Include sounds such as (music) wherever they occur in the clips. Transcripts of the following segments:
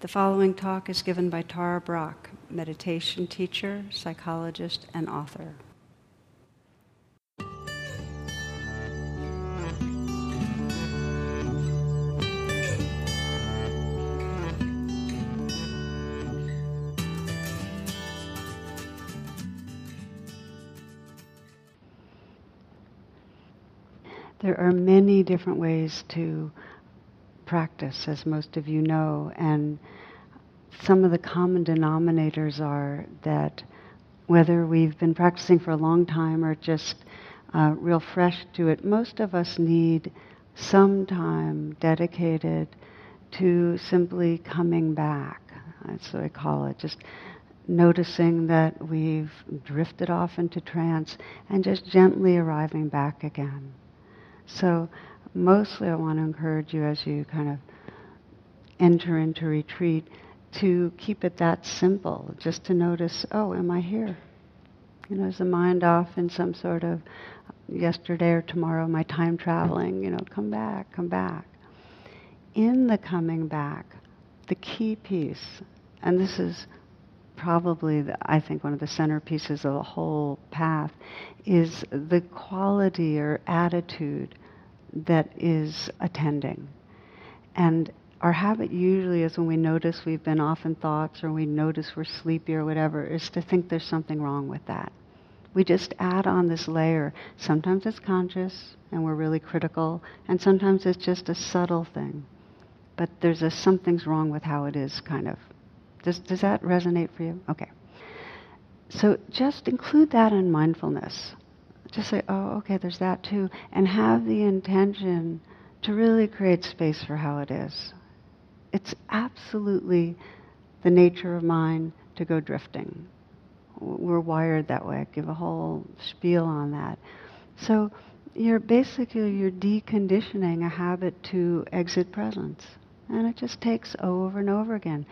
The following talk is given by Tara Brach, meditation teacher, psychologist, and author. There are many different ways to practice, as most of you know, and some of the common denominators are that whether we've been practicing for a long time or just uh, real fresh to it, most of us need some time dedicated to simply coming back. That's what I call it. Just noticing that we've drifted off into trance and just gently arriving back again. So, mostly I want to encourage you as you kind of enter into retreat to keep it that simple, just to notice, oh, am I here? You know, is the mind off in some sort of yesterday or tomorrow, my time traveling? You know, come back, come back. In the coming back, the key piece, and this is probably, the, I think, one of the centerpieces of the whole path, is the quality or attitude that is attending. And our habit usually is when we notice we've been off in thoughts or we notice we're sleepy or whatever, is to think there's something wrong with that. We just add on this layer. Sometimes it's conscious and we're really critical, and sometimes it's just a subtle thing. But there's a something's wrong with how it is kind of. Does, does that resonate for you? Okay. So just include that in mindfulness just say, oh, okay, there's that too, and have the intention to really create space for how it is. It's absolutely the nature of mind to go drifting. We're wired that way. I give a whole spiel on that. So you're basically you're deconditioning a habit to exit presence. And it just takes over and over again.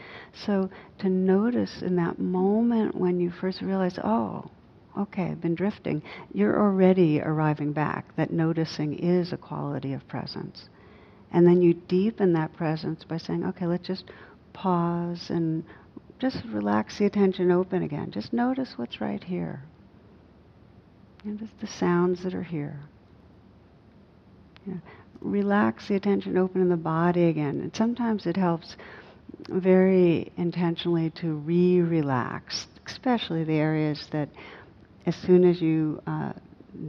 So to notice in that moment when you first realize, oh, okay, I've been drifting, you're already arriving back. That noticing is a quality of presence. And then you deepen that presence by saying, okay, let's just pause and just relax the attention open again. Just notice what's right here. Just the sounds that are here. relax the attention open in the body again. And sometimes it helps very intentionally to re relax, especially the areas that as soon as you uh,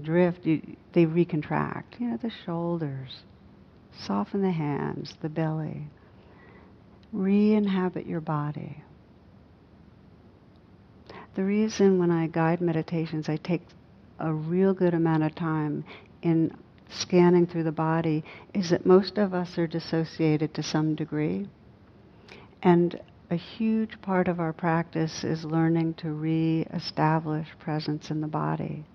drift, you, they recontract. You know, the shoulders, soften the hands, the belly. Re inhabit your body. The reason when I guide meditations, I take a real good amount of time in scanning through the body is that most of us are dissociated to some degree. And a huge part of our practice is learning to re-establish presence in the body.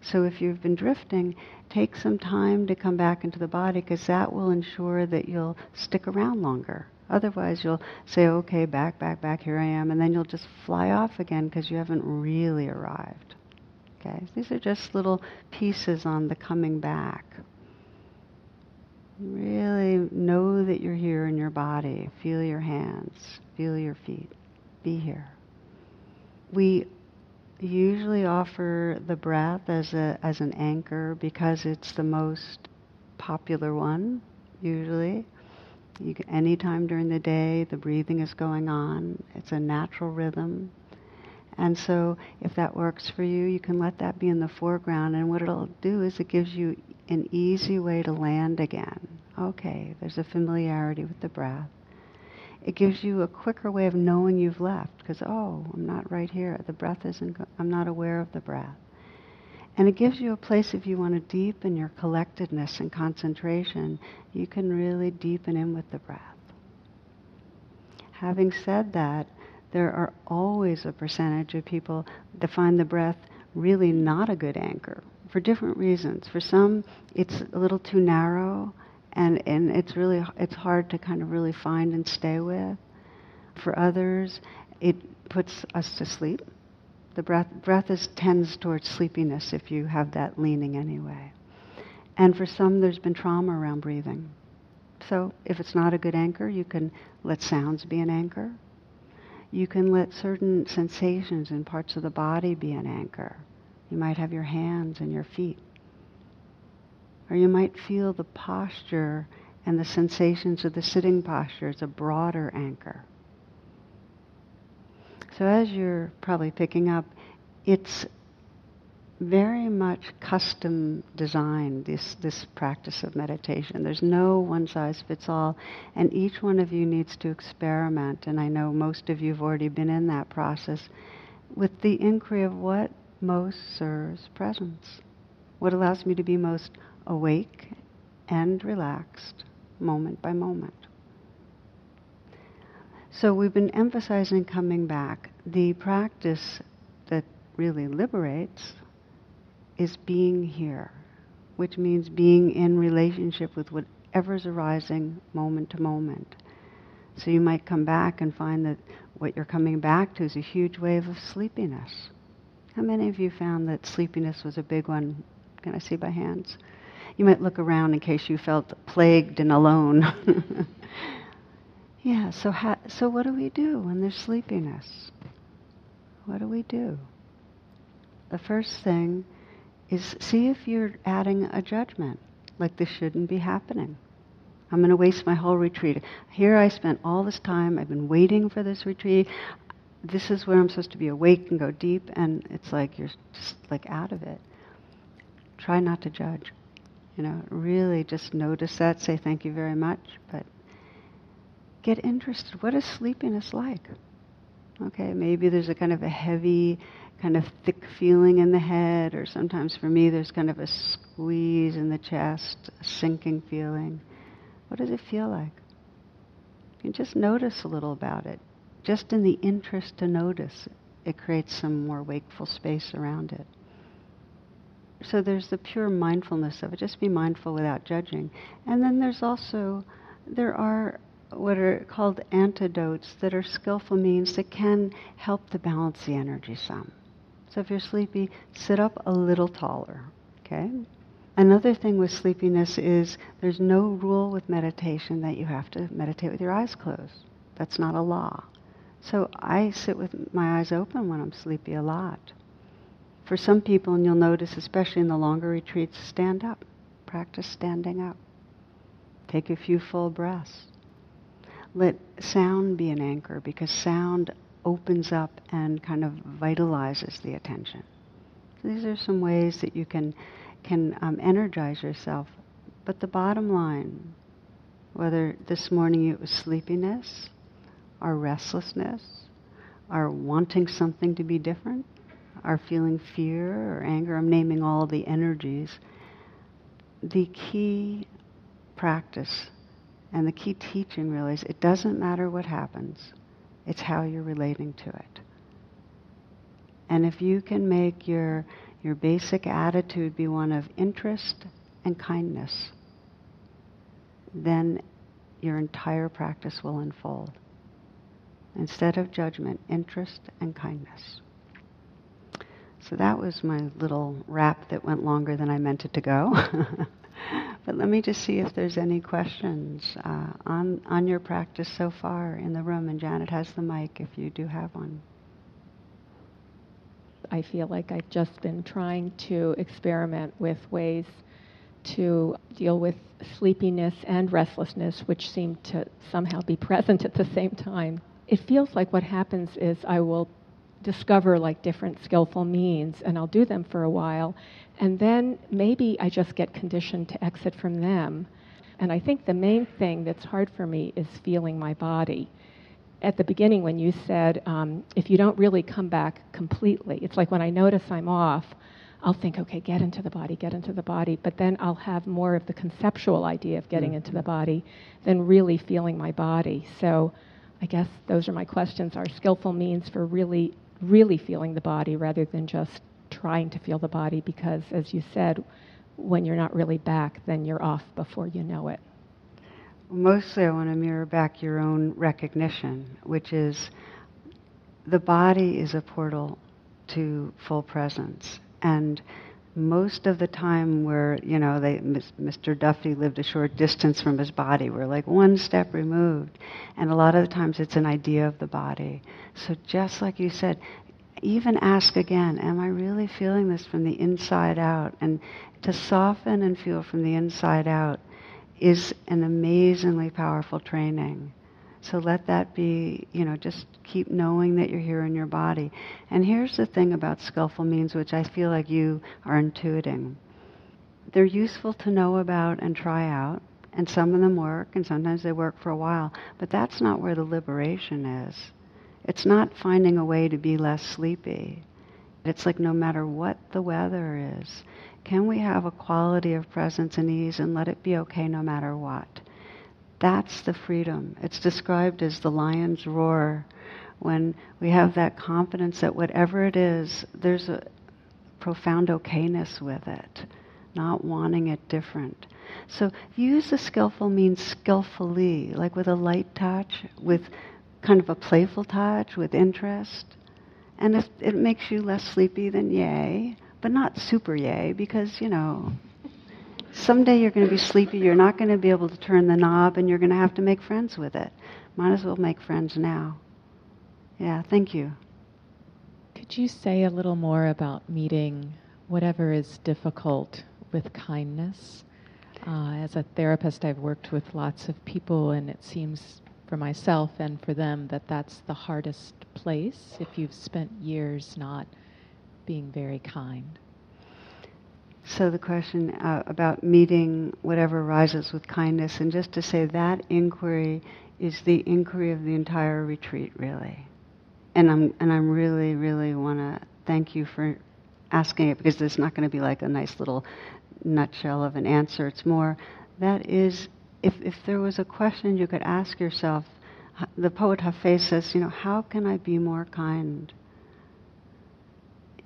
So if you've been drifting, take some time to come back into the body because that will ensure that you'll stick around longer. Otherwise, you'll say, okay, back, back, back, here I am, and then you'll just fly off again because you haven't really arrived. Okay? These are just little pieces on the coming back. Really know that you're here in your body. Feel your hands, feel your feet. Be here. We usually offer the breath as a as an anchor because it's the most popular one usually. You can, anytime during the day, the breathing is going on. It's a natural rhythm. And so, if that works for you, you can let that be in the foreground. And what it'll do is it gives you an easy way to land again. Okay, there's a familiarity with the breath. It gives you a quicker way of knowing you've left because, oh, I'm not right here. The breath isn't, go- I'm not aware of the breath. And it gives you a place if you want to deepen your collectedness and concentration, you can really deepen in with the breath. Having said that, there are always a percentage of people that find the breath really not a good anchor for different reasons. For some, it's a little too narrow, and, and it's really it's hard to kind of really find and stay with. For others, it puts us to sleep. The breath breath is, tends towards sleepiness if you have that leaning anyway. And for some, there's been trauma around breathing. So if it's not a good anchor, you can let sounds be an anchor. You can let certain sensations in parts of the body be an anchor. You might have your hands and your feet. Or you might feel the posture and the sensations of the sitting posture as a broader anchor. So as you're probably picking up, it's very much custom designed, this, this practice of meditation. There's no one size fits all, and each one of you needs to experiment, and I know most of you have already been in that process, with the inquiry of what most serves presence, what allows me to be most awake and relaxed moment by moment. So we've been emphasizing coming back. The practice that really liberates is being here, which means being in relationship with whatever's arising moment to moment. So you might come back and find that what you're coming back to is a huge wave of sleepiness. How many of you found that sleepiness was a big one? Can I see by hands? You might look around in case you felt plagued and alone. (laughs) yeah, so, so what do we do when there's sleepiness? What do we do? The first thing is see if you're adding a judgment, like this shouldn't be happening. I'm going to waste my whole retreat. Here I spent all this time, I've been waiting for this retreat. This is where I'm supposed to be awake and go deep, and it's like you're just like out of it. Try not to judge. You know, really just notice that, say thank you very much, but get interested. What is sleepiness like? Okay, maybe there's a kind of a heavy kind of thick feeling in the head, or sometimes for me there's kind of a squeeze in the chest, a sinking feeling. What does it feel like? You just notice a little about it. Just in the interest to notice, it creates some more wakeful space around it. So there's the pure mindfulness of it. Just be mindful without judging. And then there's also, there are what are called antidotes that are skillful means that can help to balance the energy some. So if you're sleepy, sit up a little taller, okay? Another thing with sleepiness is there's no rule with meditation that you have to meditate with your eyes closed. That's not a law. So I sit with my eyes open when I'm sleepy a lot. For some people, and you'll notice, especially in the longer retreats, stand up. Practice standing up. Take a few full breaths. Let sound be an anchor because sound opens up and kind of vitalizes the attention. So these are some ways that you can can um, energize yourself. But the bottom line, whether this morning it was sleepiness, or restlessness, our wanting something to be different, our feeling fear or anger, I'm naming all the energies. The key practice and the key teaching really is it doesn't matter what happens it's how you're relating to it. And if you can make your, your basic attitude be one of interest and kindness, then your entire practice will unfold. Instead of judgment, interest and kindness. So that was my little rap that went longer than I meant it to go. (laughs) But let me just see if there's any questions uh, on, on your practice so far in the room. And Janet has the mic if you do have one. I feel like I've just been trying to experiment with ways to deal with sleepiness and restlessness, which seem to somehow be (laughs) present at the same time. It feels like what happens is I will discover like different skillful means and I'll do them for a while and then maybe I just get conditioned to exit from them. And I think the main thing that's hard for me is feeling my body. At the beginning, when you said, um, if you don't really come back completely, it's like when I notice I'm off, I'll think, okay, get into the body, get into the body, but then I'll have more of the conceptual idea of getting mm-hmm. into the body than really feeling my body. So I guess those are my questions. Are skillful means for really, really feeling the body rather than just trying to feel the body because, as you said, when you're not really back, then you're off before you know it. Mostly, I want to mirror back your own recognition, which is the body is a portal to full presence. And most of the time we're, you know, they, Mr. Duffy lived a short distance from his body. We're like one step removed. And a lot of the times it's an idea of the body. So just like you said, even ask again, am I really feeling this from the inside out? And to soften and feel from the inside out is an amazingly powerful training. So let that be, you know, just keep knowing that you're here in your body. And here's the thing about skillful means, which I feel like you are intuiting. They're useful to know about and try out, and some of them work, and sometimes they work for a while, but that's not where the liberation is. It's not finding a way to be less sleepy. It's like no matter what the weather is, can we have a quality of presence and ease and let it be okay no matter what? That's the freedom. It's described as the lion's roar when we have that confidence that whatever it is, there's a profound okayness with it, not wanting it different. So use the skillful means skillfully, like with a light touch, with kind of a playful touch, with interest. And if it makes you less sleepy, then yay, but not super yay, because, you know, someday you're going to be sleepy, you're not going to be able to turn the knob, and you're going to have to make friends with it. Might as well make friends now. Yeah, thank you. Could you say a little more about meeting whatever is difficult with kindness? Uh, as a therapist, I've worked with lots of people, and it seems for myself and for them that that's the hardest place if you've spent years not being very kind. So the question uh, about meeting whatever arises with kindness, and just to say that inquiry is the inquiry of the entire retreat, really. And I'm and I'm really, really want to thank you for asking it because it's not going to be like a nice little nutshell of an answer. It's more that is if if there was a question you could ask yourself. The poet Hafez says, you know, how can I be more kind?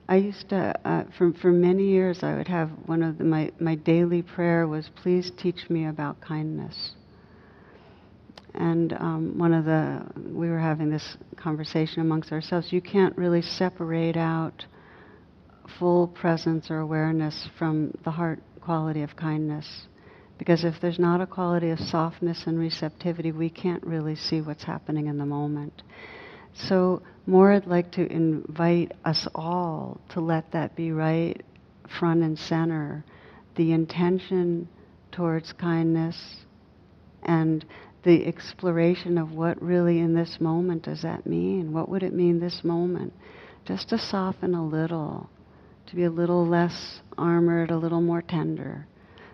I used to, uh, for, for many years, I would have one of the, my, my daily prayer was, please teach me about kindness. And um, one of the, we were having this conversation amongst ourselves. You can't really separate out full presence or awareness from the heart quality of kindness. Because if there's not a quality of softness and receptivity, we can't really see what's happening in the moment. So, more I'd like to invite us all to let that be right front and center the intention towards kindness and the exploration of what really in this moment does that mean? What would it mean this moment? Just to soften a little, to be a little less armored, a little more tender.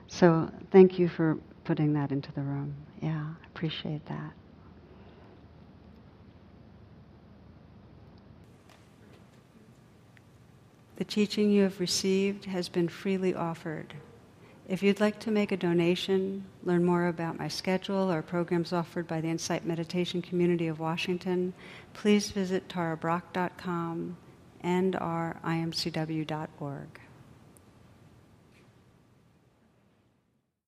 So, thank you for putting that into the room. Yeah, I appreciate that. The teaching you have received has been freely offered. If you'd like to make a donation, learn more about my schedule or programs offered by the Insight Meditation Community of Washington, please visit tarabrach.com and our imcw.org.